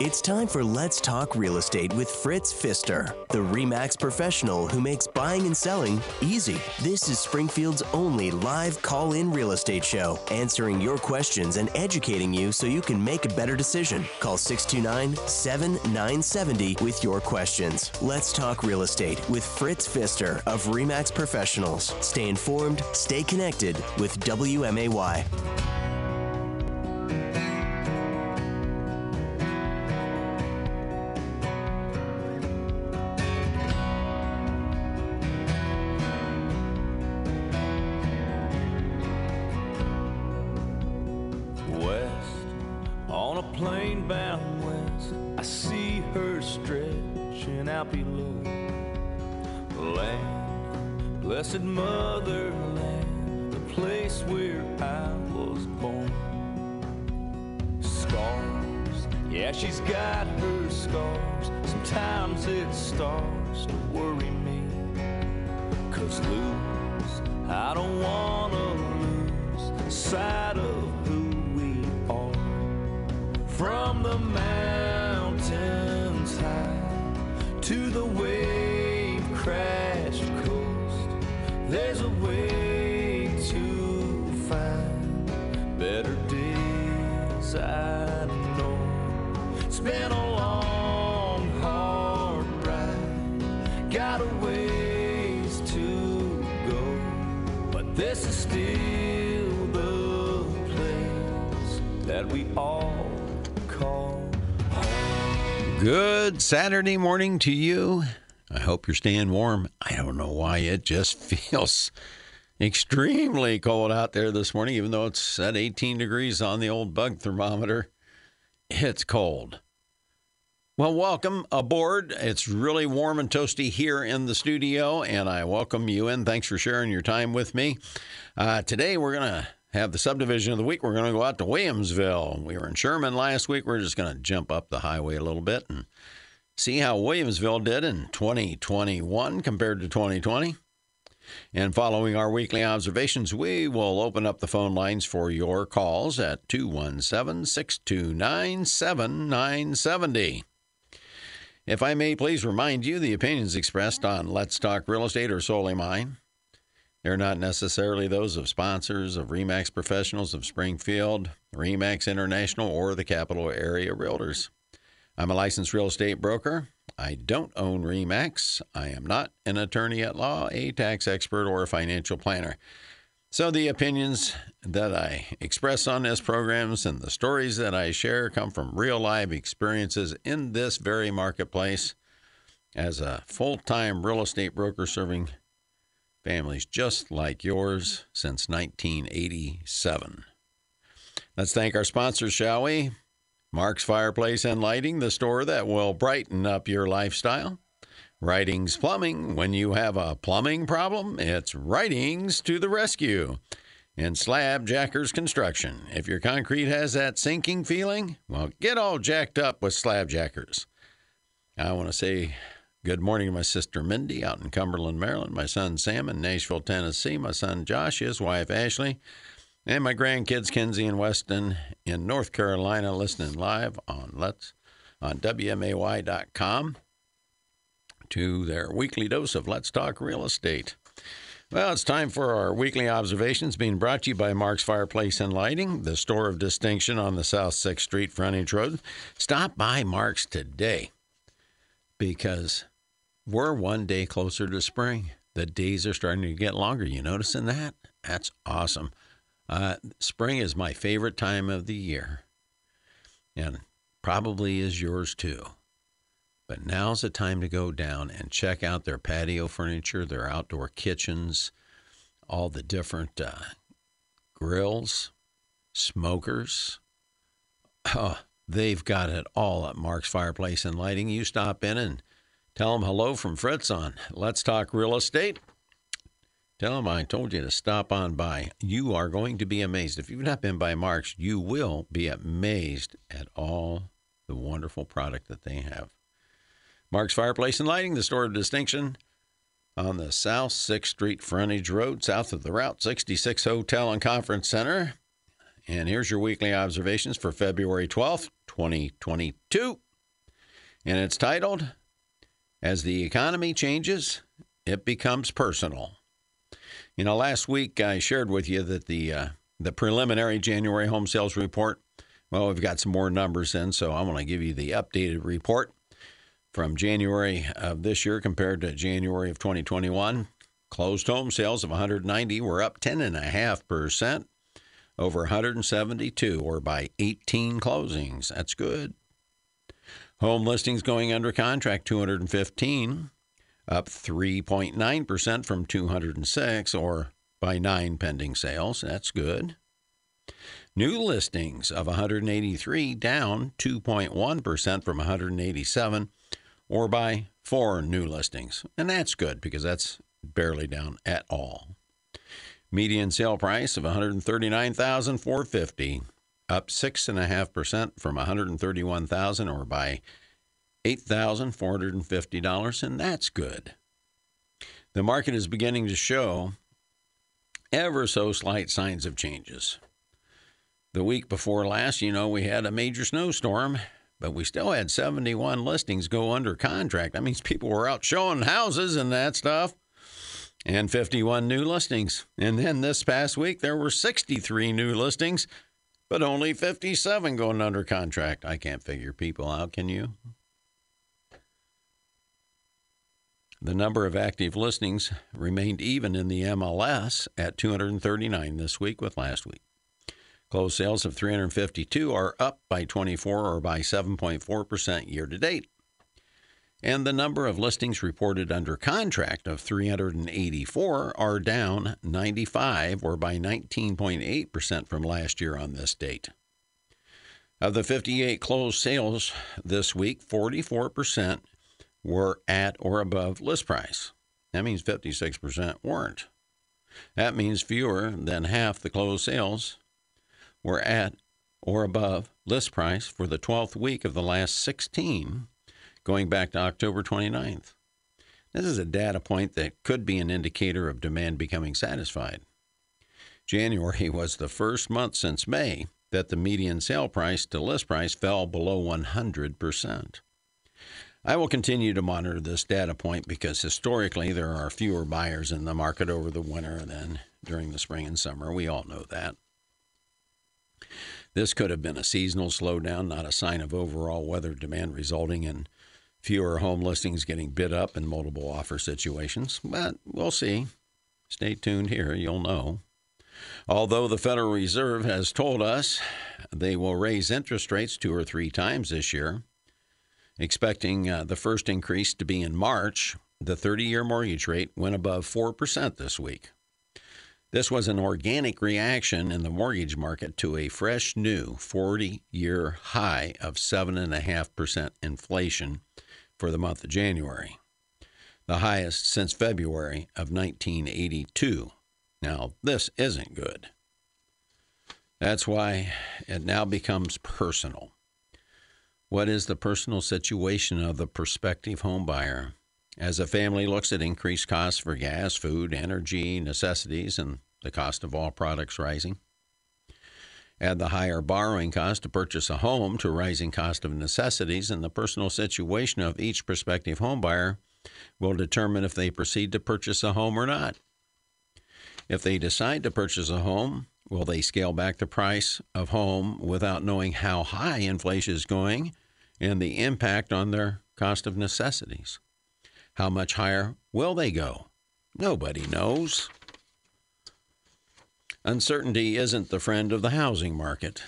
It's time for Let's Talk Real Estate with Fritz Pfister, the REMAX professional who makes buying and selling easy. This is Springfield's only live call in real estate show, answering your questions and educating you so you can make a better decision. Call 629 7970 with your questions. Let's Talk Real Estate with Fritz Pfister of REMAX Professionals. Stay informed, stay connected with WMAY. Days i know it's been a long hard ride got a ways to go but this is still the place that we all call Good Saturday morning to you. I hope you're staying warm. I don't know why it just feels extremely cold out there this morning, even though it's at 18 degrees on the old bug thermometer. It's cold. Well, welcome aboard. It's really warm and toasty here in the studio, and I welcome you in. Thanks for sharing your time with me. Uh, today, we're going to have the subdivision of the week. We're going to go out to Williamsville. We were in Sherman last week. We're just going to jump up the highway a little bit and see how Williamsville did in 2021 compared to 2020. And following our weekly observations, we will open up the phone lines for your calls at 217 629 7970. If I may please remind you, the opinions expressed on Let's Talk Real Estate are solely mine. They're not necessarily those of sponsors, of REMAX professionals of Springfield, REMAX International, or the capital area realtors. I'm a licensed real estate broker. I don't own REMAX. I am not an attorney at law, a tax expert, or a financial planner. So the opinions that I express on this programs and the stories that I share come from real live experiences in this very marketplace as a full-time real estate broker serving families just like yours since 1987. Let's thank our sponsors, shall we? Mark's Fireplace and Lighting, the store that will brighten up your lifestyle. Ridings Plumbing, when you have a plumbing problem, it's Ridings to the rescue. And Slab Jackers Construction. If your concrete has that sinking feeling, well, get all jacked up with Slab Jackers. I want to say good morning to my sister Mindy out in Cumberland, Maryland, my son Sam in Nashville, Tennessee, my son Josh, his wife Ashley, and my grandkids Kinsey and Weston in North Carolina listening live on Let's on WMAY.com to their weekly dose of Let's Talk Real Estate. Well, it's time for our weekly observations being brought to you by Mark's Fireplace and Lighting, the store of distinction on the South 6th Street frontage road. Stop by Mark's today because we're one day closer to spring. The days are starting to get longer. You noticing that? That's awesome. Uh, spring is my favorite time of the year, and probably is yours too. But now's the time to go down and check out their patio furniture, their outdoor kitchens, all the different uh, grills, smokers. Oh, they've got it all at Mark's Fireplace and Lighting. You stop in and tell them hello from Fritz on Let's Talk Real Estate. Tell them I told you to stop on by. You are going to be amazed. If you've not been by Mark's, you will be amazed at all the wonderful product that they have. Mark's Fireplace and Lighting, the store of distinction on the South 6th Street frontage road, south of the Route 66 Hotel and Conference Center And here's your weekly observations for February 12th, 2022. And it's titled, As the Economy Changes, It Becomes Personal. You know, last week I shared with you that the uh, the preliminary January home sales report. Well, we've got some more numbers in, so I'm going to give you the updated report from January of this year compared to January of 2021. Closed home sales of 190 were up 10.5% over 172, or by 18 closings. That's good. Home listings going under contract 215, up 3.9% from 206, or by nine pending sales. That's good. New listings of 183, down 2.1% from 187, or by four new listings. And that's good because that's barely down at all. Median sale price of 139,450, up 6.5% from 131,000 or by $8,450 and that's good. The market is beginning to show ever so slight signs of changes. The week before last, you know, we had a major snowstorm, but we still had 71 listings go under contract. That means people were out showing houses and that stuff and 51 new listings. And then this past week, there were 63 new listings, but only 57 going under contract. I can't figure people out, can you? The number of active listings remained even in the MLS at 239 this week with last week. Closed sales of 352 are up by 24 or by 7.4% year to date and the number of listings reported under contract of 384 are down 95 or by 19.8% from last year on this date. Of the 58 closed sales this week, 44% were at or above list price. That means 56% weren't. That means fewer than half the closed sales were at or above list price for the 12th week of the last 16 going back to October 29th. This is a data point that could be an indicator of demand becoming satisfied. January was the first month since May that the median sale price to list price fell below 100%. I will continue to monitor this data point because historically there are fewer buyers in the market over the winter than during the spring and summer. We all know that. This could have been a seasonal slowdown, not a sign of overall weather demand resulting in fewer home listings getting bid up in multiple offer situations, but we'll see. Stay tuned here, you'll know. Although the Federal Reserve has told us they will raise interest rates two or three times this year, expecting uh, the first increase to be in March, the 30 year mortgage rate went above 4% this week. This was an organic reaction in the mortgage market to a fresh new 40 year high of 7.5% inflation for the month of January, the highest since February of 1982. Now, this isn't good. That's why it now becomes personal. What is the personal situation of the prospective homebuyer? As a family looks at increased costs for gas, food, energy, necessities, and the cost of all products rising. Add the higher borrowing cost to purchase a home to rising cost of necessities, and the personal situation of each prospective homebuyer will determine if they proceed to purchase a home or not. If they decide to purchase a home, will they scale back the price of home without knowing how high inflation is going and the impact on their cost of necessities? How much higher will they go? Nobody knows. Uncertainty isn't the friend of the housing market.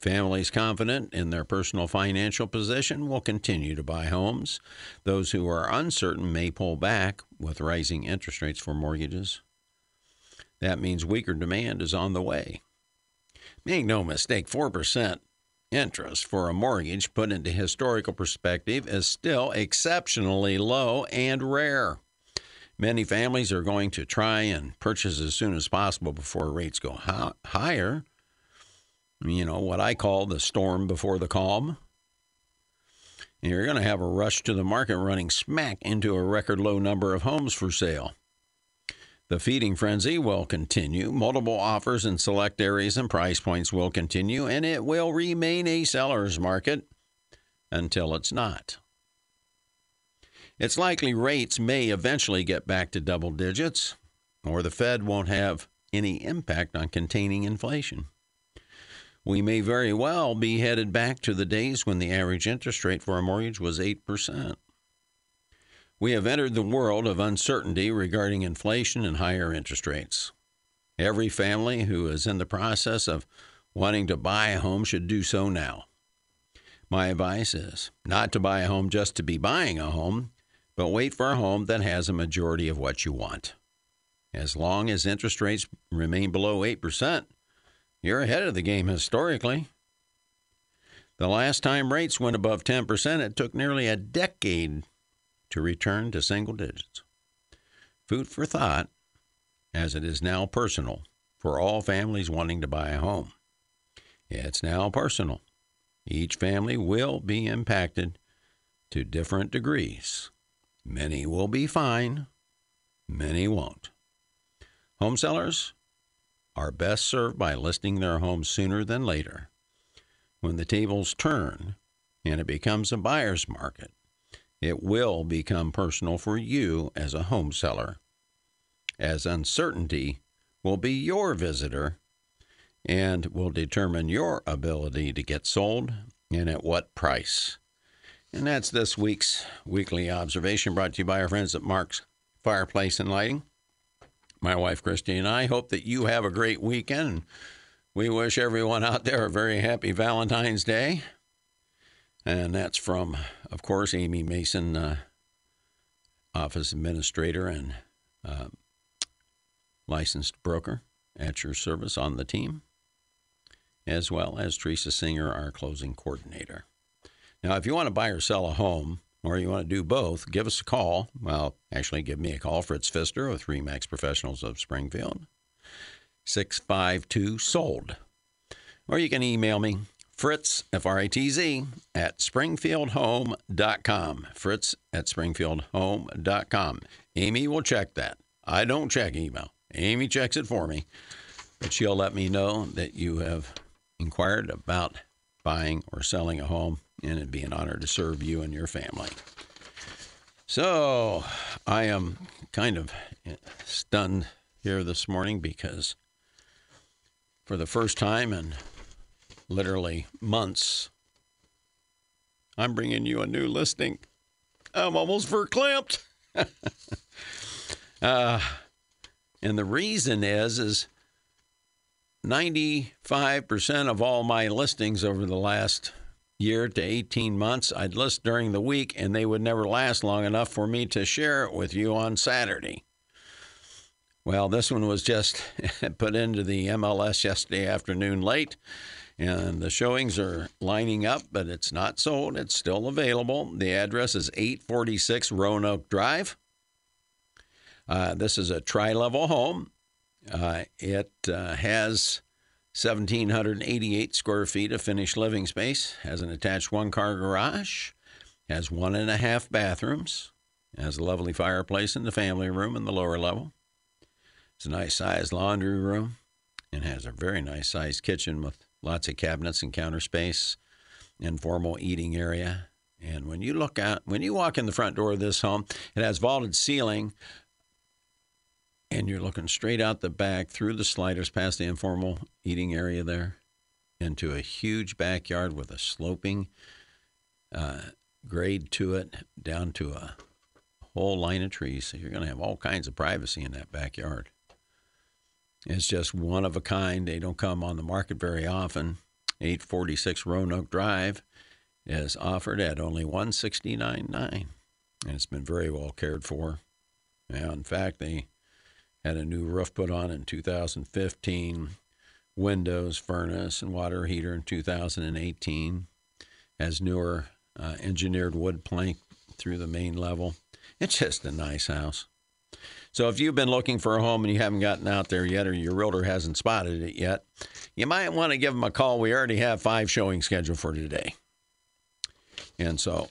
Families confident in their personal financial position will continue to buy homes. Those who are uncertain may pull back with rising interest rates for mortgages. That means weaker demand is on the way. Make no mistake, 4% interest for a mortgage put into historical perspective is still exceptionally low and rare. Many families are going to try and purchase as soon as possible before rates go higher. You know, what I call the storm before the calm. You're going to have a rush to the market running smack into a record low number of homes for sale. The feeding frenzy will continue. Multiple offers in select areas and price points will continue, and it will remain a seller's market until it's not. It's likely rates may eventually get back to double digits, or the Fed won't have any impact on containing inflation. We may very well be headed back to the days when the average interest rate for a mortgage was 8%. We have entered the world of uncertainty regarding inflation and higher interest rates. Every family who is in the process of wanting to buy a home should do so now. My advice is not to buy a home just to be buying a home, but wait for a home that has a majority of what you want. As long as interest rates remain below 8%, you're ahead of the game historically. The last time rates went above 10%, it took nearly a decade to return to single digits. Food for thought, as it is now personal for all families wanting to buy a home. It's now personal. Each family will be impacted to different degrees. Many will be fine, many won't. Home sellers are best served by listing their home sooner than later. When the tables turn and it becomes a buyer's market, it will become personal for you as a home seller, as uncertainty will be your visitor and will determine your ability to get sold and at what price. And that's this week's weekly observation brought to you by our friends at Mark's Fireplace and Lighting. My wife Christy and I hope that you have a great weekend. We wish everyone out there a very happy Valentine's Day. And that's from, of course, Amy Mason, uh, office administrator and uh, licensed broker at your service on the team as well as Teresa Singer, our closing coordinator. Now, if you want to buy or sell a home, or you want to do both, give us a call. Well, actually, give me a call, Fritz Pfister with Remax Professionals of Springfield, 652 SOLD. Or you can email me, Fritz, F R I T Z, at springfieldhome.com. Fritz at springfieldhome.com. Amy will check that. I don't check email. Amy checks it for me, but she'll let me know that you have inquired about buying or selling a home, and it'd be an honor to serve you and your family. So, I am kind of stunned here this morning because for the first time in literally months, I'm bringing you a new listing. I'm almost verklempt. uh, and the reason is, is 95% of all my listings over the last year to 18 months, I'd list during the week, and they would never last long enough for me to share it with you on Saturday. Well, this one was just put into the MLS yesterday afternoon late, and the showings are lining up, but it's not sold. It's still available. The address is 846 Roanoke Drive. Uh, this is a tri level home. Uh, it uh, has 1,788 square feet of finished living space, has an attached one car garage, has one and a half bathrooms, has a lovely fireplace in the family room in the lower level. It's a nice sized laundry room and has a very nice sized kitchen with lots of cabinets and counter space, informal eating area. And when you look out, when you walk in the front door of this home, it has vaulted ceiling, and you're looking straight out the back through the sliders past the informal eating area there into a huge backyard with a sloping uh, grade to it down to a whole line of trees. So you're going to have all kinds of privacy in that backyard. It's just one of a kind. They don't come on the market very often. 846 Roanoke Drive is offered at only 169.9 and it's been very well cared for. Yeah, in fact, they had a new roof put on in 2015, windows, furnace, and water heater in 2018. Has newer uh, engineered wood plank through the main level. It's just a nice house. So if you've been looking for a home and you haven't gotten out there yet, or your realtor hasn't spotted it yet, you might want to give them a call. We already have five showings scheduled for today, and so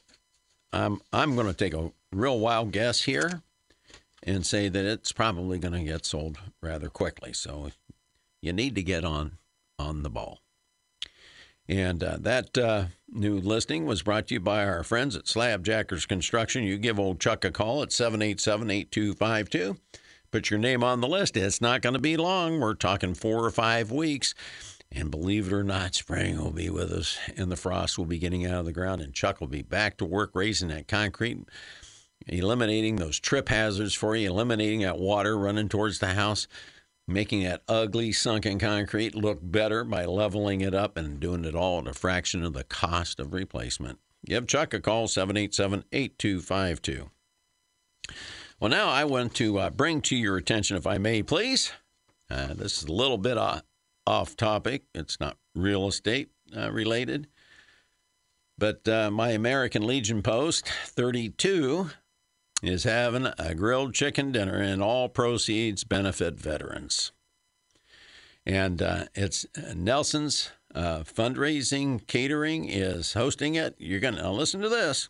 I'm I'm going to take a real wild guess here and say that it's probably going to get sold rather quickly. So you need to get on on the ball. And uh, that uh, new listing was brought to you by our friends at Slab Jackers Construction. You give old Chuck a call at 787 8252. Put your name on the list. It's not going to be long. We're talking four or five weeks. And believe it or not, spring will be with us, and the frost will be getting out of the ground, and Chuck will be back to work raising that concrete, eliminating those trip hazards for you, eliminating that water running towards the house making that ugly sunken concrete look better by leveling it up and doing it all at a fraction of the cost of replacement. Give Chuck a call, 787 8252. Well, now I want to uh, bring to your attention, if I may, please. Uh, this is a little bit uh, off topic. It's not real estate uh, related. But uh, my American Legion Post 32 is having a grilled chicken dinner, and all proceeds benefit veterans. And uh, it's Nelson's uh, fundraising catering is hosting it. You're to listen to this.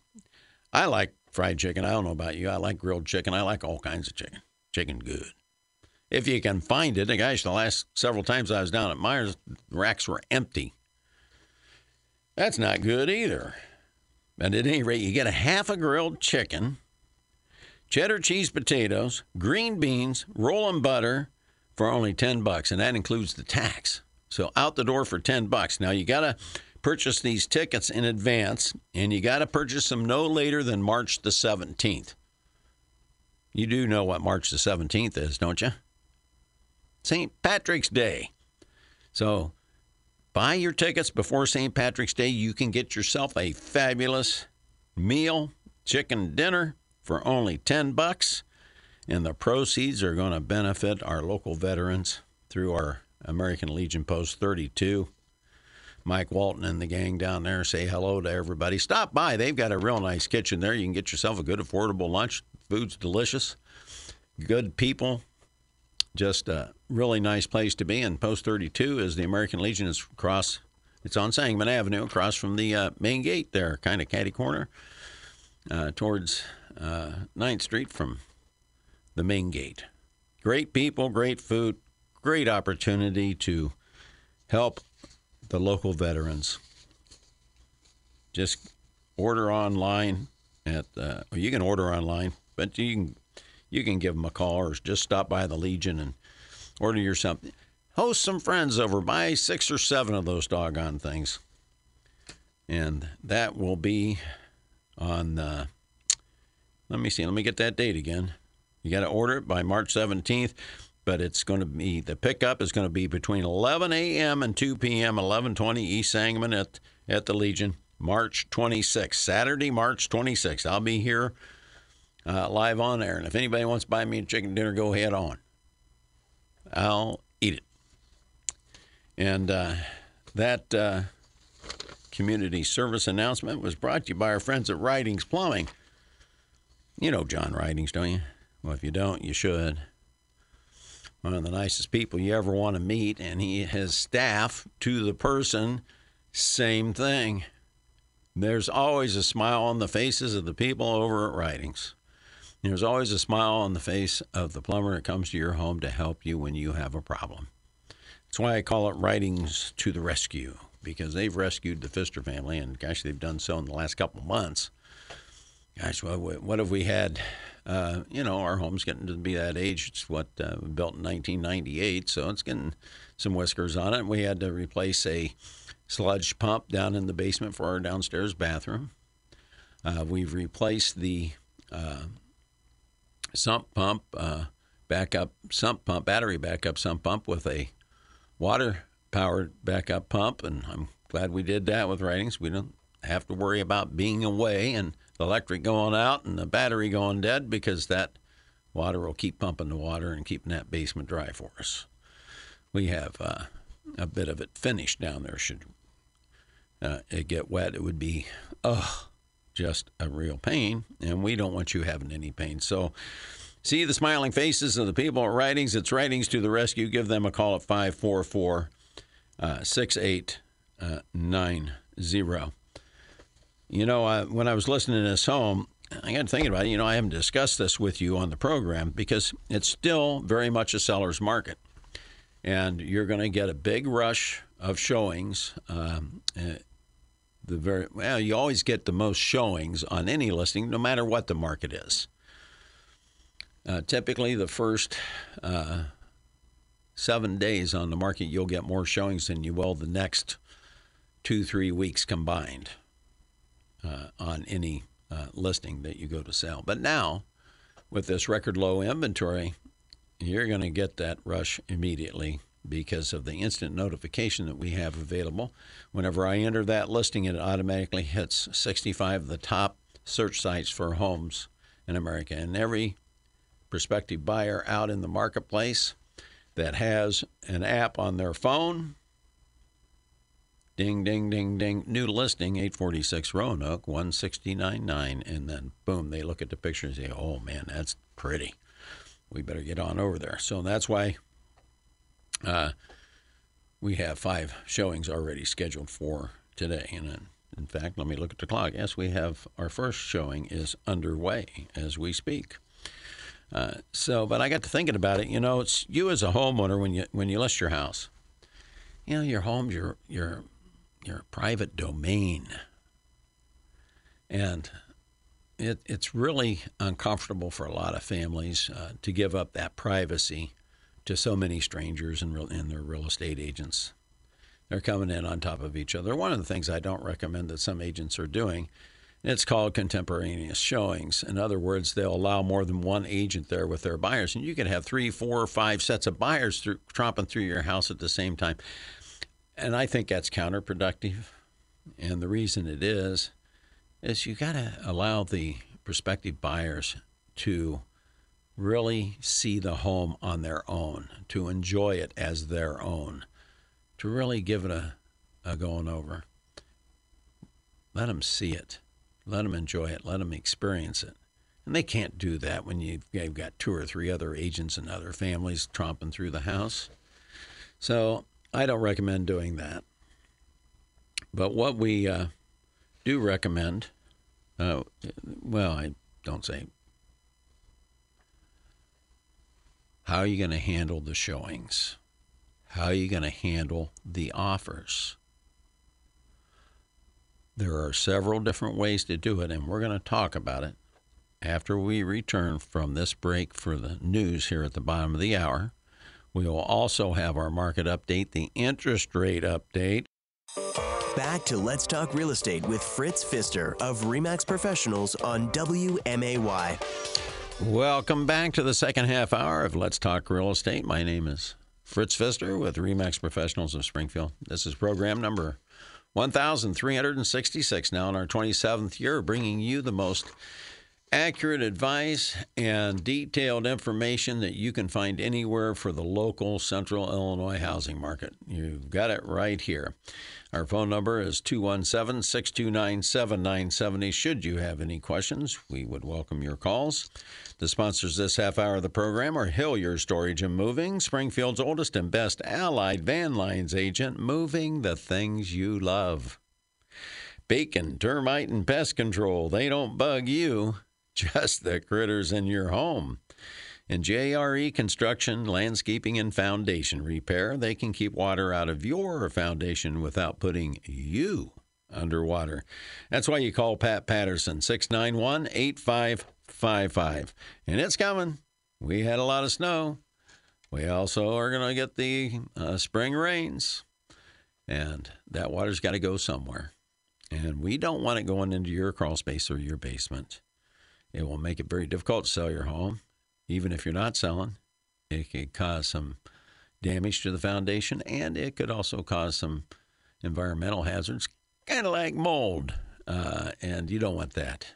I like fried chicken. I don't know about you. I like grilled chicken. I like all kinds of chicken. Chicken good. If you can find it, gosh, the last several times I was down at Meijer's, racks were empty. That's not good either. But at any rate, you get a half a grilled chicken cheddar cheese potatoes, green beans, rolling butter for only 10 bucks, and that includes the tax. So out the door for 10 bucks. Now you got to purchase these tickets in advance, and you got to purchase them no later than March the 17th. You do know what March the 17th is, don't you? St. Patrick's Day. So buy your tickets before St. Patrick's Day. You can get yourself a fabulous meal, chicken dinner, for only 10 bucks and the proceeds are going to benefit our local veterans through our American Legion Post 32. Mike Walton and the gang down there say hello to everybody. Stop by. They've got a real nice kitchen there. You can get yourself a good, affordable lunch. Food's delicious. Good people. Just a really nice place to be. And Post 32 is the American Legion. is across, it's on Sangamon Avenue, across from the uh, main gate there, kind of catty corner, uh, towards uh, 9th Street from the main gate. Great people, great food, great opportunity to help the local veterans. Just order online at uh, you can order online, but you can you can give them a call or just stop by the Legion and order your something. Host some friends over, buy six or seven of those doggone things, and that will be on. Uh, let me see. Let me get that date again. You got to order it by March 17th, but it's going to be the pickup is going to be between 11 a.m. and 2 p.m. 1120 East Sangamon at at the Legion, March 26th, Saturday, March 26th. I'll be here uh, live on air, and if anybody wants to buy me a chicken dinner, go ahead on. I'll eat it. And uh, that uh, community service announcement was brought to you by our friends at Ridings Plumbing. You know John Ridings, don't you? Well, if you don't, you should. One of the nicest people you ever want to meet, and he his staff to the person, same thing. There's always a smile on the faces of the people over at Ridings. There's always a smile on the face of the plumber that comes to your home to help you when you have a problem. That's why I call it Ridings to the Rescue, because they've rescued the Pfister family, and gosh, they've done so in the last couple months gosh, what, what have we had? Uh, you know, our home's getting to be that age. It's what uh, built in 1998, so it's getting some whiskers on it. We had to replace a sludge pump down in the basement for our downstairs bathroom. Uh, we've replaced the uh, sump pump, uh, backup sump pump, battery backup sump pump with a water powered backup pump, and I'm glad we did that with Ridings. We don't have to worry about being away and the electric going out and the battery going dead because that water will keep pumping the water and keeping that basement dry for us. We have uh, a bit of it finished down there. Should uh, it get wet, it would be oh, just a real pain, and we don't want you having any pain. So. See the smiling faces of the people at Ridings. It's Ridings to the rescue. Give them a call at 544 uh, 6890. You know, when I was listening to this home, I got thinking about it. You know, I haven't discussed this with you on the program because it's still very much a seller's market, and you're going to get a big rush of showings. Um, uh, the very well, you always get the most showings on any listing, no matter what the market is. Uh, typically, the first uh, seven days on the market, you'll get more showings than you will the next two, three weeks combined uh, on any uh, listing that you go to sell. But now, with this record low inventory, you're going to get that rush immediately because of the instant notification that we have available. Whenever I enter that listing, it automatically hits 65 of the top search sites for homes in America. And every prospective buyer out in the marketplace that has an app on their phone. Ding, ding, ding, ding. New listing, 846 Roanoke, 169.9. And then, boom, they look at the picture and say, oh, man, that's pretty. We better get on over there. So that's why uh, we have five showings already scheduled for today. And then, in fact, let me look at the clock. Yes, we have our first showing is underway as we speak. Uh, so, but I got to thinking about it. You know, it's you as a homeowner when you when you list your house. You know, your home's your your your private domain, and it it's really uncomfortable for a lot of families uh, to give up that privacy to so many strangers and real, and their real estate agents. They're coming in on top of each other. One of the things I don't recommend that some agents are doing it's called contemporaneous showings. In other words, they'll allow more than one agent there with their buyers, and you can have three, four, or five sets of buyers through, tromping through your house at the same time. And I think that's counterproductive. And the reason it is, is you got to allow the prospective buyers to really see the home on their own, to enjoy it as their own, to really give it a, a going over. Let them see it let them enjoy it. Let them experience it. And they can't do that when you've, you've got two or three other agents and other families tromping through the house. So I don't recommend doing that. But what we uh, do recommend, uh, well, I don't say. How are you going to handle the showings? How are you going to handle the offers? There are several different ways to do it, and we're going to talk about it after we return from this break for the news here at the bottom of the hour. We will also have our market update, the interest rate update. Back to Let's Talk Real Estate with Fritz Pfister of REMAX Professionals on WMAY. Welcome back to the second half hour of Let's Talk Real Estate. My name is Fritz Pfister with REMAX Professionals of Springfield. This is program number 1,366 now in our 27th year, bringing you the most accurate advice and detailed information that you can find anywhere for the local central Illinois housing market. You've got it right here. Our phone number is 217 629 7970. Should you have any questions, we would welcome your calls. The sponsors this half hour of the program are Hillier Storage and Moving, Springfield's oldest and best allied van lines agent, moving the things you love. Bacon, termite, and pest control, they don't bug you, just the critters in your home. In JRE construction, landscaping, and foundation repair, they can keep water out of your foundation without putting you underwater. That's why you call Pat Patterson, 691 8555. And it's coming. We had a lot of snow. We also are going to get the uh, spring rains, and that water's got to go somewhere. And we don't want it going into your crawl space or your basement. It will make it very difficult to sell your home even if you're not selling. It could cause some damage to the foundation, and it could also cause some environmental hazards, kind of like mold. Uh, and you don't want that.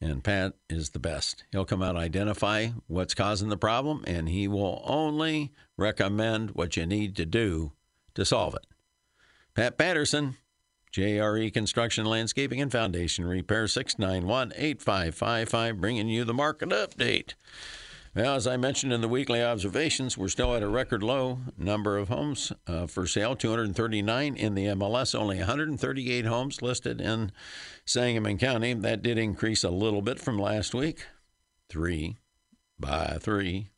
And Pat is the best. He'll come out, identify what's causing the problem, and he will only recommend what you need to do to solve it. Pat Patterson, JRE Construction, Landscaping, and Foundation Repair, 691 8555, bringing you the market update. Well, as I mentioned in the weekly observations, we're still at a record low number of homes uh, for sale 239 in the MLS, only 138 homes listed in Sangamon County. That did increase a little bit from last week, three by three.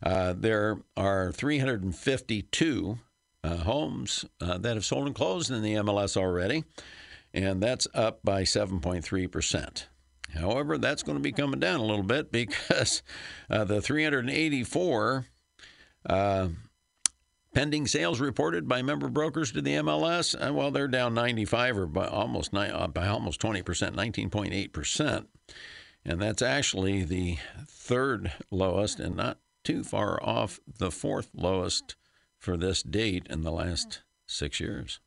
Uh, there are 352 uh, homes uh, that have sold and closed in the MLS already, and that's up by 7.3%. However, that's going to be coming down a little bit because uh, the 384 uh, pending sales reported by member brokers to the MLS, uh, well, they're down 95 or by almost uh, by almost 20 percent, 19.8 percent, and that's actually the third lowest and not too far off the fourth lowest for this date in the last six years.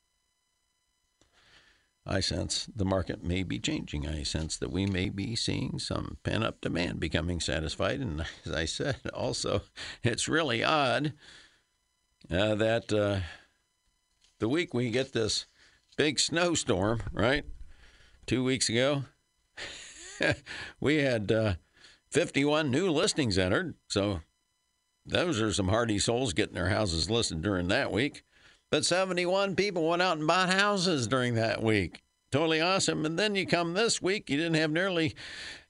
I sense the market may be changing. I sense that we may be seeing some pent up demand becoming satisfied. And as I said, also, it's really odd uh, that uh, the week we get this big snowstorm, right? Two weeks ago, we had uh, 51 new listings entered. So those are some hardy souls getting their houses listed during that week. But 71 people went out and bought houses during that week. Totally awesome. And then you come this week, you didn't have nearly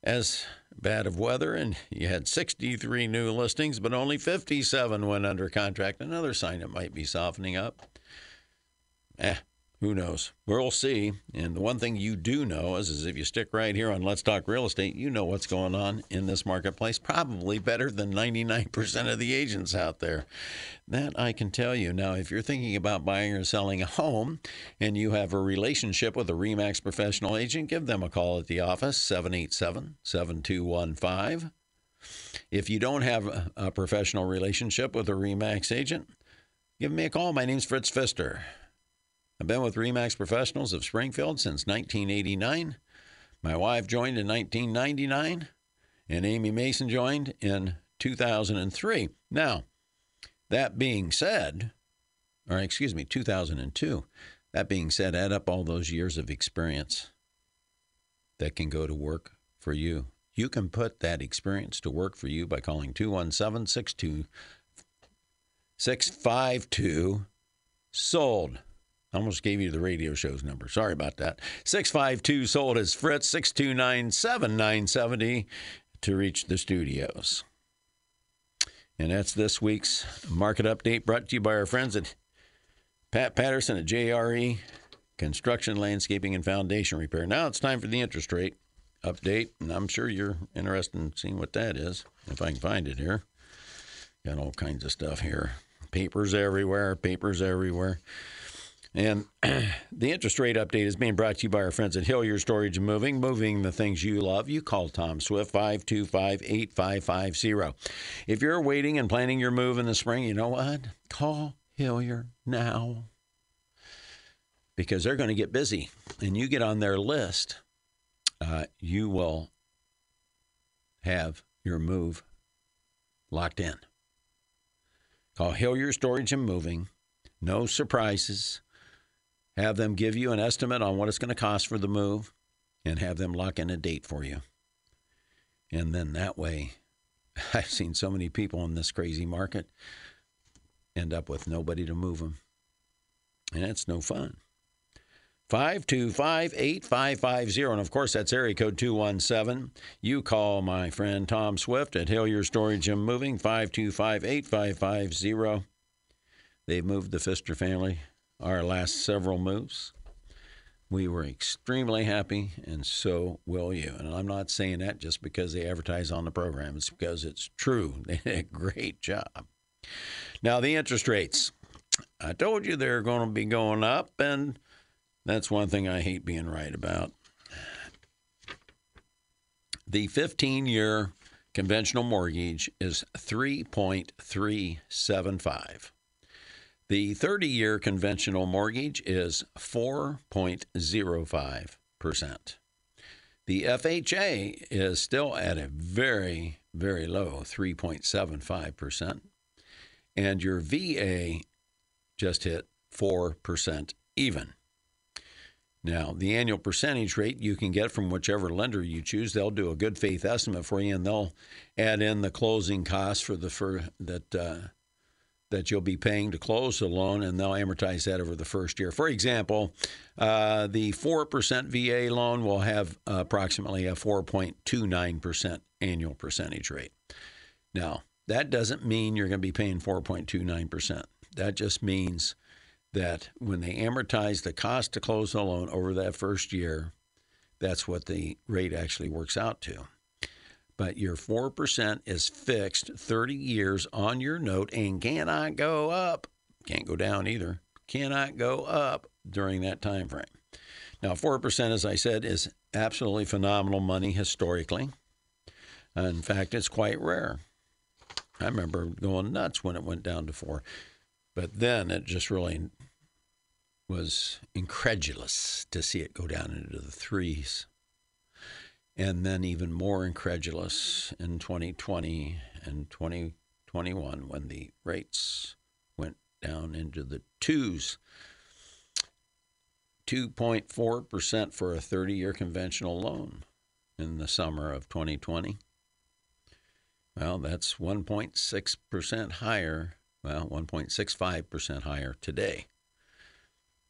as bad of weather, and you had 63 new listings, but only 57 went under contract. Another sign it might be softening up. Eh, who knows? We'll see. And the one thing you do know is, is if you stick right here on Let's Talk Real Estate, you know what's going on in this marketplace, probably better than 99% of the agents out there. That I can tell you. Now, if you're thinking about buying or selling a home and you have a relationship with a REMAX professional agent, give them a call at the office, 787 7215. If you don't have a professional relationship with a REMAX agent, give me a call. My name's Fritz Pfister. I've been with REMAX Professionals of Springfield since 1989. My wife joined in 1999, and Amy Mason joined in 2003. Now, that being said, or excuse me, 2002. That being said, add up all those years of experience that can go to work for you. You can put that experience to work for you by calling 217 652 sold. I almost gave you the radio show's number. Sorry about that. 652 sold as Fritz, 629 7970 to reach the studios. And that's this week's market update brought to you by our friends at Pat Patterson at JRE Construction, Landscaping, and Foundation Repair. Now it's time for the interest rate update, and I'm sure you're interested in seeing what that is, if I can find it here. Got all kinds of stuff here. Papers everywhere, papers everywhere. And the interest rate update is being brought to you by our friends at Hillier Storage and Moving. Moving the things you love. You call Tom Swift, 525 8550. If you're waiting and planning your move in the spring, you know what? Call Hillier now because they're going to get busy. And you get on their list, uh, you will have your move locked in. Call Hillier Storage and Moving. No surprises have them give you an estimate on what it's going to cost for the move and have them lock in a date for you. And then that way, I've seen so many people in this crazy market end up with nobody to move them. And it's no fun. 525 8550. And of course, that's area code 217. You call my friend Tom Swift at Hillier Storage and Moving, 525 8550. They've moved the Pfister family our last several moves. We were extremely happy, and so will you. And I'm not saying that just because they advertise on the program, it's because it's true. They did a great job. Now, the interest rates. I told you they're going to be going up, and that's one thing I hate being right about. The 15 year conventional mortgage is 3.375. The 30 year conventional mortgage is 4.05%. The FHA is still at a very, very low 3.75%. And your VA just hit 4% even. Now, the annual percentage rate you can get from whichever lender you choose. They'll do a good faith estimate for you, and they'll add in the closing costs for the for that uh, that you'll be paying to close the loan, and they'll amortize that over the first year. For example, uh, the four percent VA loan will have approximately a four point two nine percent annual percentage rate. Now, that doesn't mean you're going to be paying four point two nine percent. That just means that when they amortize the cost to close the loan over that first year, that's what the rate actually works out to. But your 4% is fixed 30 years on your note and cannot go up. Can't go down either. Cannot go up during that time frame. Now, 4%, as I said, is absolutely phenomenal money historically. In fact, it's quite rare. I remember going nuts when it went down to 4. But then it just really was incredulous to see it go down into the threes. And then even more incredulous in 2020 and 2021 when the rates went down into the twos. 2.4% for a 30 year conventional loan in the summer of 2020. Well, that's 1.6% higher, well, 1.65% higher today.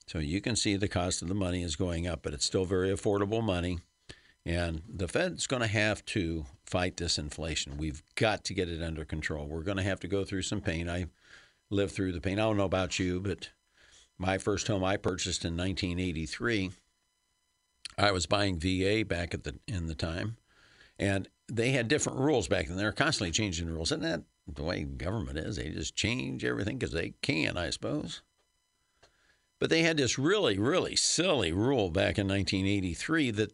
So you can see the cost of the money is going up, but it's still very affordable money. And the Fed's going to have to fight this inflation. We've got to get it under control. We're going to have to go through some pain. I lived through the pain. I don't know about you, but my first home I purchased in 1983, I was buying VA back at the in the time, and they had different rules back then. They're constantly changing the rules, and that the way government is. They just change everything because they can, I suppose. But they had this really, really silly rule back in 1983 that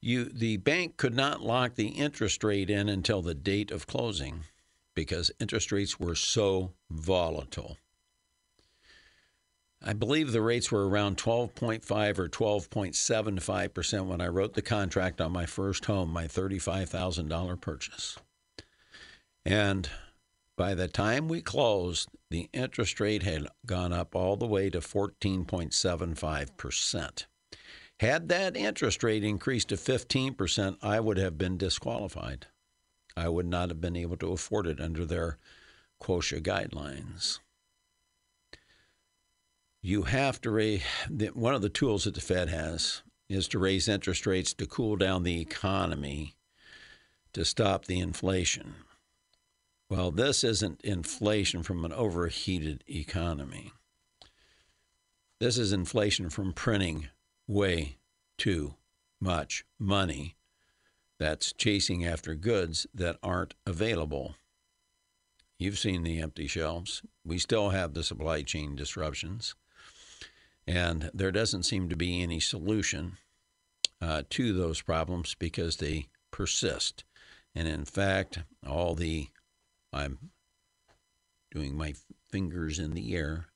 you the bank could not lock the interest rate in until the date of closing because interest rates were so volatile. I believe the rates were around 12.5 or 12.75% when I wrote the contract on my first home, my $35,000 purchase. And by the time we closed, the interest rate had gone up all the way to 14.75%. Had that interest rate increased to 15%, I would have been disqualified. I would not have been able to afford it under their quota guidelines. You have to raise one of the tools that the Fed has is to raise interest rates to cool down the economy to stop the inflation. Well, this isn't inflation from an overheated economy. This is inflation from printing way too much money that's chasing after goods that aren't available. You've seen the empty shelves. We still have the supply chain disruptions. And there doesn't seem to be any solution uh, to those problems because they persist. And in fact, all the I'm doing my fingers in the air.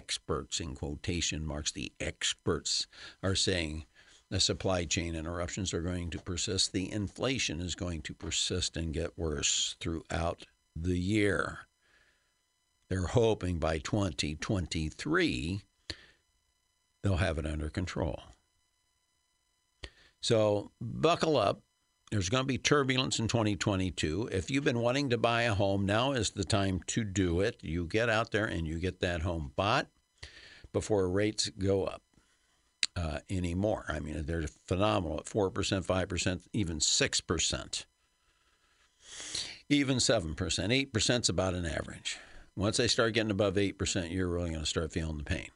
Experts, in quotation marks, the experts are saying the supply chain interruptions are going to persist. The inflation is going to persist and get worse throughout the year. They're hoping by 2023 they'll have it under control. So buckle up there's going to be turbulence in 2022. If you've been wanting to buy a home, now is the time to do it. You get out there and you get that home bought before rates go up uh, anymore. I mean, they're phenomenal at 4%, 5%, even 6%, even 7%. 8% is about an average. Once they start getting above 8%, you're really going to start feeling the pain.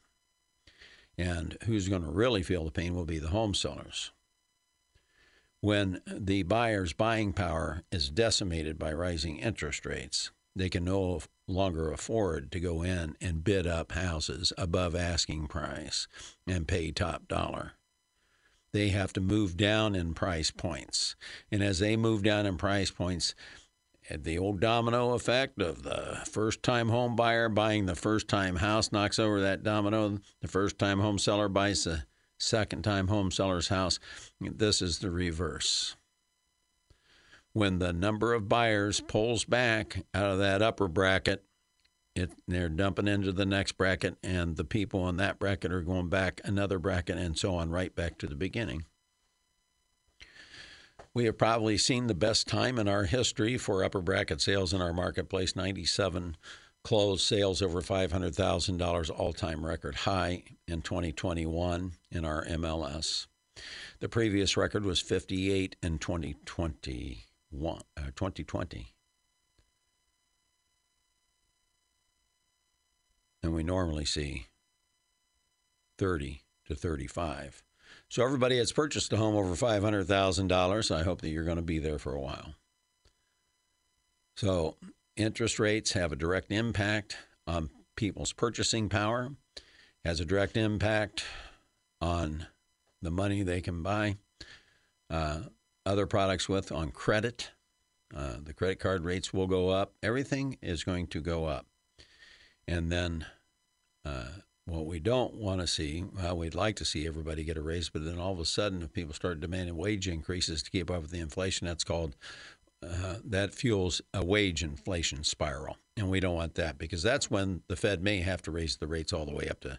And who's going to really feel the pain will be the home sellers when the buyer's buying power is decimated by rising interest rates, they can no longer afford to go in and bid up houses above asking price and pay top dollar. They have to move down in price points. And as they move down in price points, eh, the old domino effect of the first time home buyer buying the first time house knocks over that domino. The first time home seller buys the second time home seller's house. This is the reverse. When the number of buyers pulls back out of that upper bracket, it, they're dumping into the next bracket, and the people in that bracket are going back another bracket, and so on, right back to the beginning. We have probably seen the best time in our history for upper bracket sales in our marketplace 97 closed sales over $500,000, all time record high in 2021 in our MLS. The previous record was 58 in 2021, uh, 2020. And we normally see 30 to 35. So everybody that's purchased a home over $500,000, I hope that you're going to be there for a while. So interest rates have a direct impact on people's purchasing power, has a direct impact on the money they can buy uh, other products with on credit. Uh, the credit card rates will go up. Everything is going to go up. And then uh, what we don't want to see, well, we'd like to see everybody get a raise, but then all of a sudden, if people start demanding wage increases to keep up with the inflation, that's called uh, that fuels a wage inflation spiral. And we don't want that because that's when the Fed may have to raise the rates all the way up to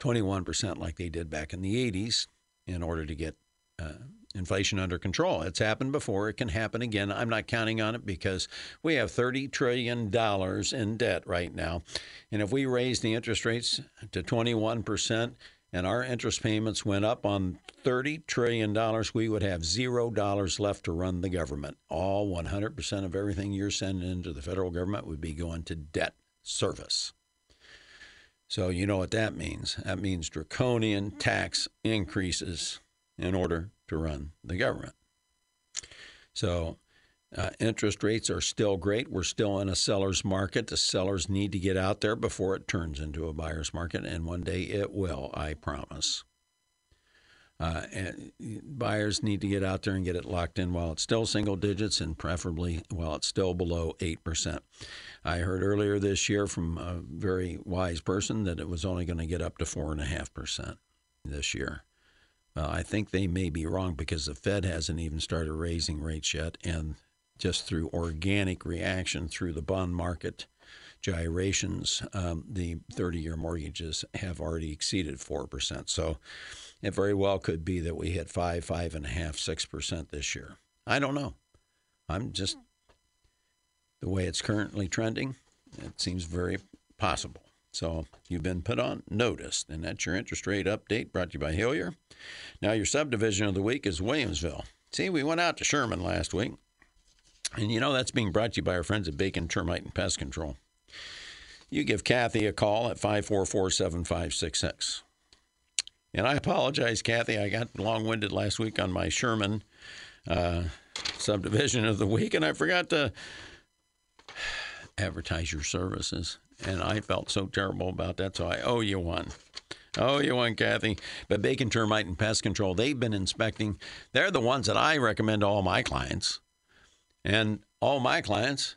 21% like they did back in the 80s in order to get uh, inflation under control. It's happened before. It can happen again. I'm not counting on it because we have $30 trillion in debt right now. And if we raise the interest rates to 21%, and our interest payments went up on $30 trillion, we would have $0 left to run the government. All 100% of everything you're sending into the federal government would be going to debt service. So you know what that means. That means draconian tax increases in order to run the government. So uh, interest rates are still great. We're still in a seller's market. The sellers need to get out there before it turns into a buyer's market, and one day it will, I promise. Uh, and buyers need to get out there and get it locked in while it's still single digits and preferably while it's still below 8%. I heard earlier this year from a very wise person that it was only going to get up to 4.5% this year. Uh, I think they may be wrong because the Fed hasn't even started raising rates yet, and just through organic reaction through the bond market gyrations, um, the 30 year mortgages have already exceeded 4%. So it very well could be that we hit 5, 5.5, 6% this year. I don't know. I'm just, the way it's currently trending, it seems very possible. So you've been put on notice, and that's your interest rate update brought to you by Hillier. Now, your subdivision of the week is Williamsville. See, we went out to Sherman last week. And you know, that's being brought to you by our friends at Bacon Termite and Pest Control. You give Kathy a call at 544 7566. And I apologize, Kathy. I got long winded last week on my Sherman uh, subdivision of the week, and I forgot to advertise your services. And I felt so terrible about that, so I owe you one. Oh, you one, Kathy. But Bacon Termite and Pest Control, they've been inspecting. They're the ones that I recommend to all my clients. And all my clients,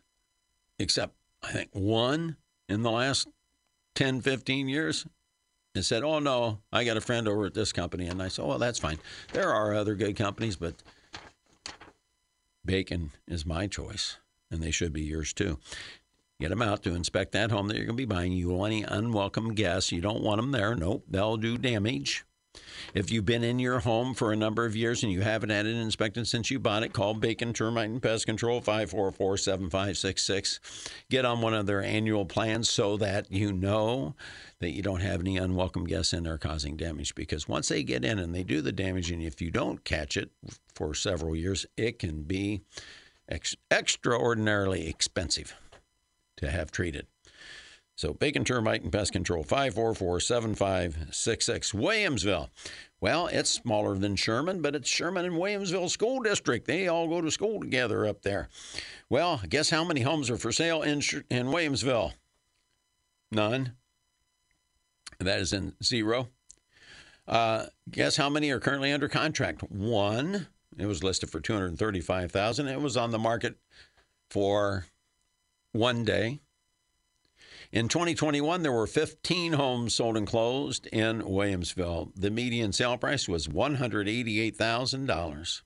except I think one in the last 10, 15 years, has said, Oh, no, I got a friend over at this company. And I said, Well, that's fine. There are other good companies, but Bacon is my choice, and they should be yours too. Get them out to inspect that home that you're going to be buying. You want any unwelcome guests. You don't want them there. Nope, they'll do damage. If you've been in your home for a number of years and you haven't had it inspected since you bought it, call Bacon Termite and Pest Control 544 7566. Get on one of their annual plans so that you know that you don't have any unwelcome guests in there causing damage. Because once they get in and they do the damage, and if you don't catch it for several years, it can be ex- extraordinarily expensive to have treated. So Bacon Termite and Pest Control 544 7566 Williamsville. Well, it's smaller than Sherman, but it's Sherman and Williamsville School District. They all go to school together up there. Well, guess how many homes are for sale in in Williamsville? None. That is in zero. Uh, guess how many are currently under contract? One. It was listed for 235,000. It was on the market for one day. In 2021, there were 15 homes sold and closed in Williamsville. The median sale price was $188,000.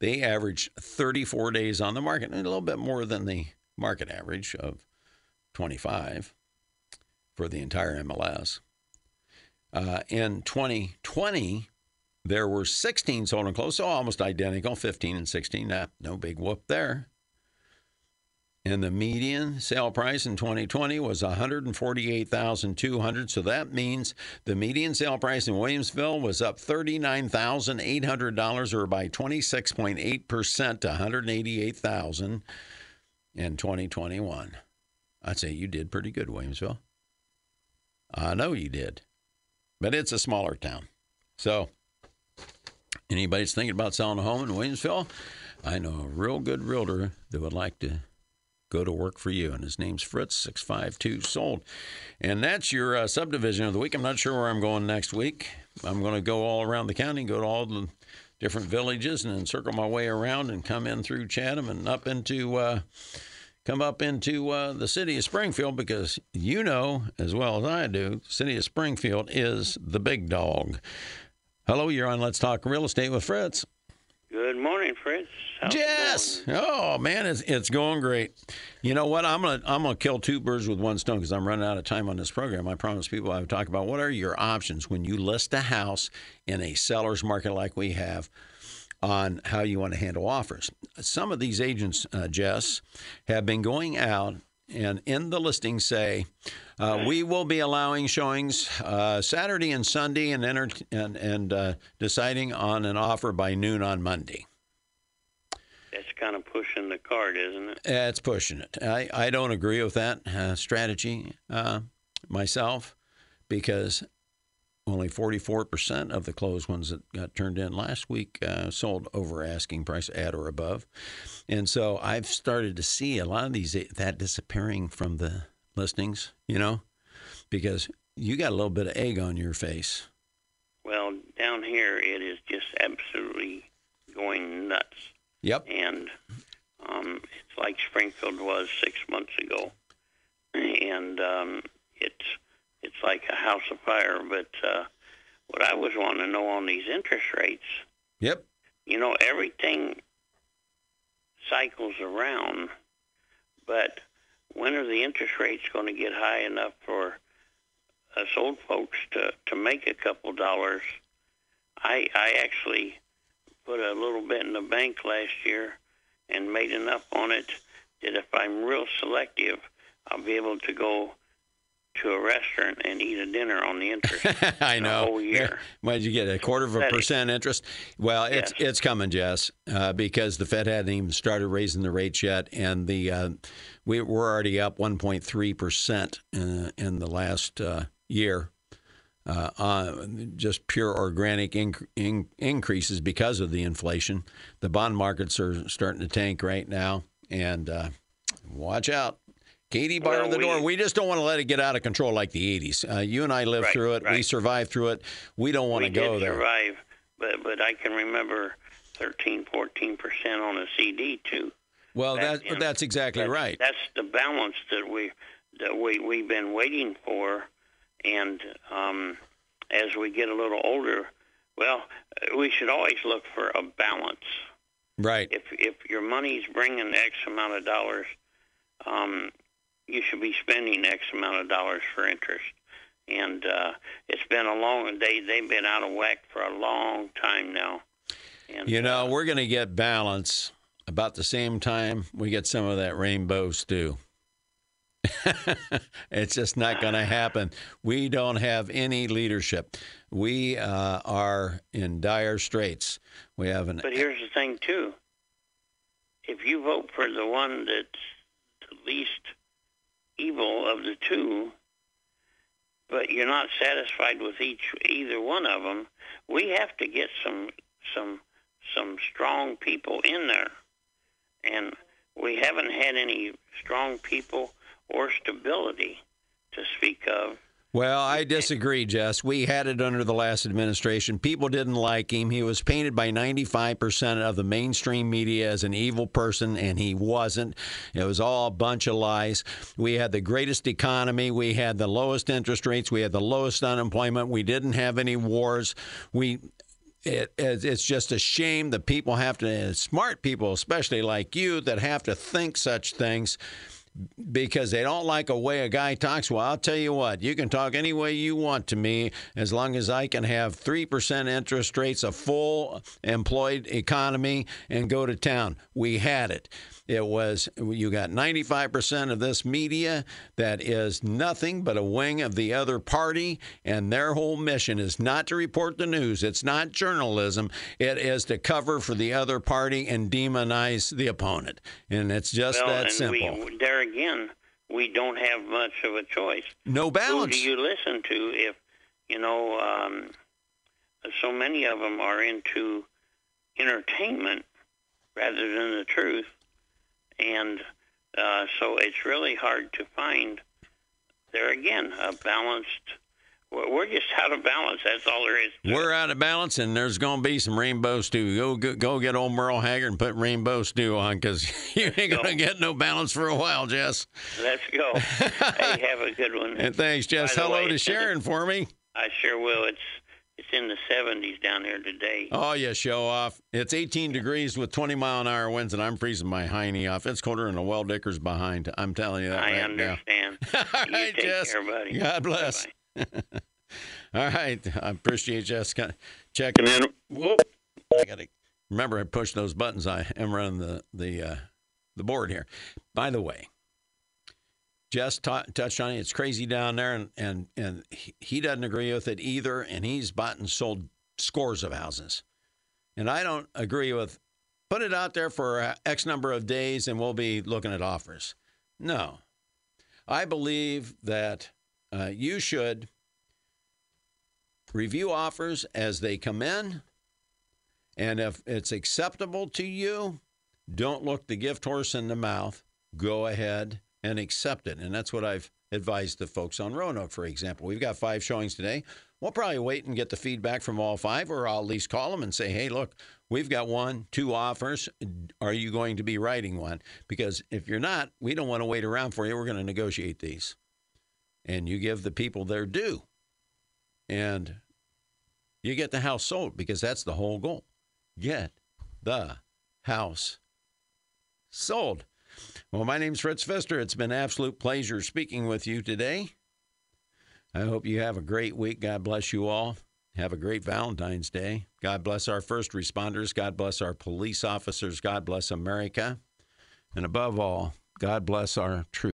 They averaged 34 days on the market, a little bit more than the market average of 25 for the entire MLS. Uh, in 2020, there were 16 sold and closed, so almost identical, 15 and 16. Nah, no big whoop there. And the median sale price in 2020 was 148,200. So that means the median sale price in Williamsville was up $39,800 or by 26.8% to 188,000 in 2021. I'd say you did pretty good, Williamsville. I know you did. But it's a smaller town. So anybody's thinking about selling a home in Williamsville, I know a real good realtor that would like to go to work for you. And his name's Fritz, 652 sold. And that's your uh, subdivision of the week. I'm not sure where I'm going next week. I'm going to go all around the county, go to all the different villages, and then circle my way around and come in through Chatham and up into. Uh, come up into uh, the city of Springfield because you know as well as I do, city of Springfield is the big dog. Hello, you're on Let's Talk Real Estate with Fritz. Good morning, Fritz. How's Jess. Oh man, it's it's going great. You know what? I'm gonna I'm gonna kill two birds with one stone because I'm running out of time on this program. I promise people I would talk about what are your options when you list a house in a seller's market like we have on how you want to handle offers. Some of these agents, uh, Jess, have been going out and in the listing say, uh, we will be allowing showings uh, Saturday and Sunday and enter- and, and uh, deciding on an offer by noon on Monday. That's kind of pushing the cart, isn't it? It's pushing it. I, I don't agree with that uh, strategy uh, myself because only 44% of the closed ones that got turned in last week uh, sold over asking price at or above. And so I've started to see a lot of these that disappearing from the listings, you know, because you got a little bit of egg on your face. Well, down here it is just absolutely going nuts, Yep. and um, it's like Springfield was six months ago, and um, it's it's like a house of fire. But uh, what I was wanting to know on these interest rates, Yep. you know, everything cycles around, but when are the interest rates going to get high enough for us old folks to, to make a couple dollars? I I actually put a little bit in the bank last year and made enough on it that if I'm real selective, I'll be able to go to a restaurant and eat a dinner on the interest. I know. whole year. What did you get? A quarter of a percent interest? Well, it's Yes. it's coming, Jess, uh, because the Fed hadn't even started raising the rates yet, and the uh, we we're already up 1.3 percent in, in the last uh, year. Uh, uh, just pure organic inc- in- increases because of the inflation. The bond markets are starting to tank right now, and uh, watch out. Katie bar Well, the door. we- We just don't want to let it get out of control like the 80s. Uh, you and I lived Right, through it. We survived through it. We don't want we to go did there. survive, but but I can remember 13, 14 percent on a CD too. Well, Back that, that's exactly That's- right. That's the balance that we that we we've been waiting for, and um, as we get a little older, well, we should always look for a balance. Right. If if your money's bringing X amount of dollars, um, you should be spending X amount of dollars for interest. And uh, it's been a long they they've been out of whack for a long time now. And, You know, uh, we're going to get balance about the same time we get some of that rainbow stew. it's just not going to happen. We don't have any leadership. We uh, are in dire straits. We have an But here's the thing, too. If you vote for the one that's the least evil of the two, but you're not satisfied with each either one of them, we have to get some some some strong people in there, and we haven't had any strong people or stability to speak of. Well, I disagree, Jess. We had it under the last administration. People didn't like him. He was painted by 95% of the mainstream media as an evil person, and he wasn't. It was all a bunch of lies. We had the greatest economy. We had the lowest interest rates. We had the lowest unemployment. We didn't have any wars. We it, it, it's just a shame that people have to, smart people, especially like you, that have to think such things, because they don't like a way a guy talks. Well, I'll tell you what, you can talk any way you want to me as long as I can have 3% interest rates, a full employed economy, and go to town. We had it. It was, you got 95% of this media that is nothing but a wing of the other party, and their whole mission is not to report the news. It's not journalism. It is to cover for the other party and demonize the opponent. And it's just well, that simple. We, there again, we don't have much of a choice. no balance. Who do you listen to if, you know, um, so many of them are into entertainment rather than the truth? And uh, so it's really hard to find, there again, a balanced. We're we're just out of balance. That's all there is. We're out of balance, and there's going to be some rainbow stew. Go, go go get old Merle Haggard and put rainbow stew on because you ain't going to get no balance for a while, Jess. Let's go. hey, have a good one. And thanks, Jess. Hello way, to it's in the- Sharon for me. I sure will. It's in the 70s down here today. Oh, yeah, show off. It's 18 degrees with 20 mile an hour winds, and I'm freezing my hiney off. It's colder than a well dicker's behind. I'm telling you that I right now. understand. All you right, take Jess. care, buddy. God bless. All right. I appreciate Jess kinda checking in. Whoop. I got to remember I push those buttons. I am running the the uh, the board here. By the way, Jess ta- touched on it. It's crazy down there, and and and he, he doesn't agree with it either. And he's bought and sold scores of houses, and I don't agree with. Put it out there for uh, X number of days, and we'll be looking at offers. No, I believe that uh, you should review offers as they come in. And if it's acceptable to you, don't look the gift horse in the mouth. Go ahead and accept it. And that's what I've advised the folks on Roanoke, for example. We've got five showings today. We'll probably wait and get the feedback from all five, or I'll at least call them and say, hey, look, we've got one, two offers. Are you going to be writing one? Because if you're not, we don't want to wait around for you. We're going to negotiate these. And you give the people their due and you get the house sold because that's the whole goal. Get the house sold. Well, my name's Fritz Pfister. It's been an absolute pleasure speaking with you today. I hope you have a great week. God bless you all. Have a great Valentine's Day. God bless our first responders. God bless our police officers. God bless America. And above all, God bless our truth.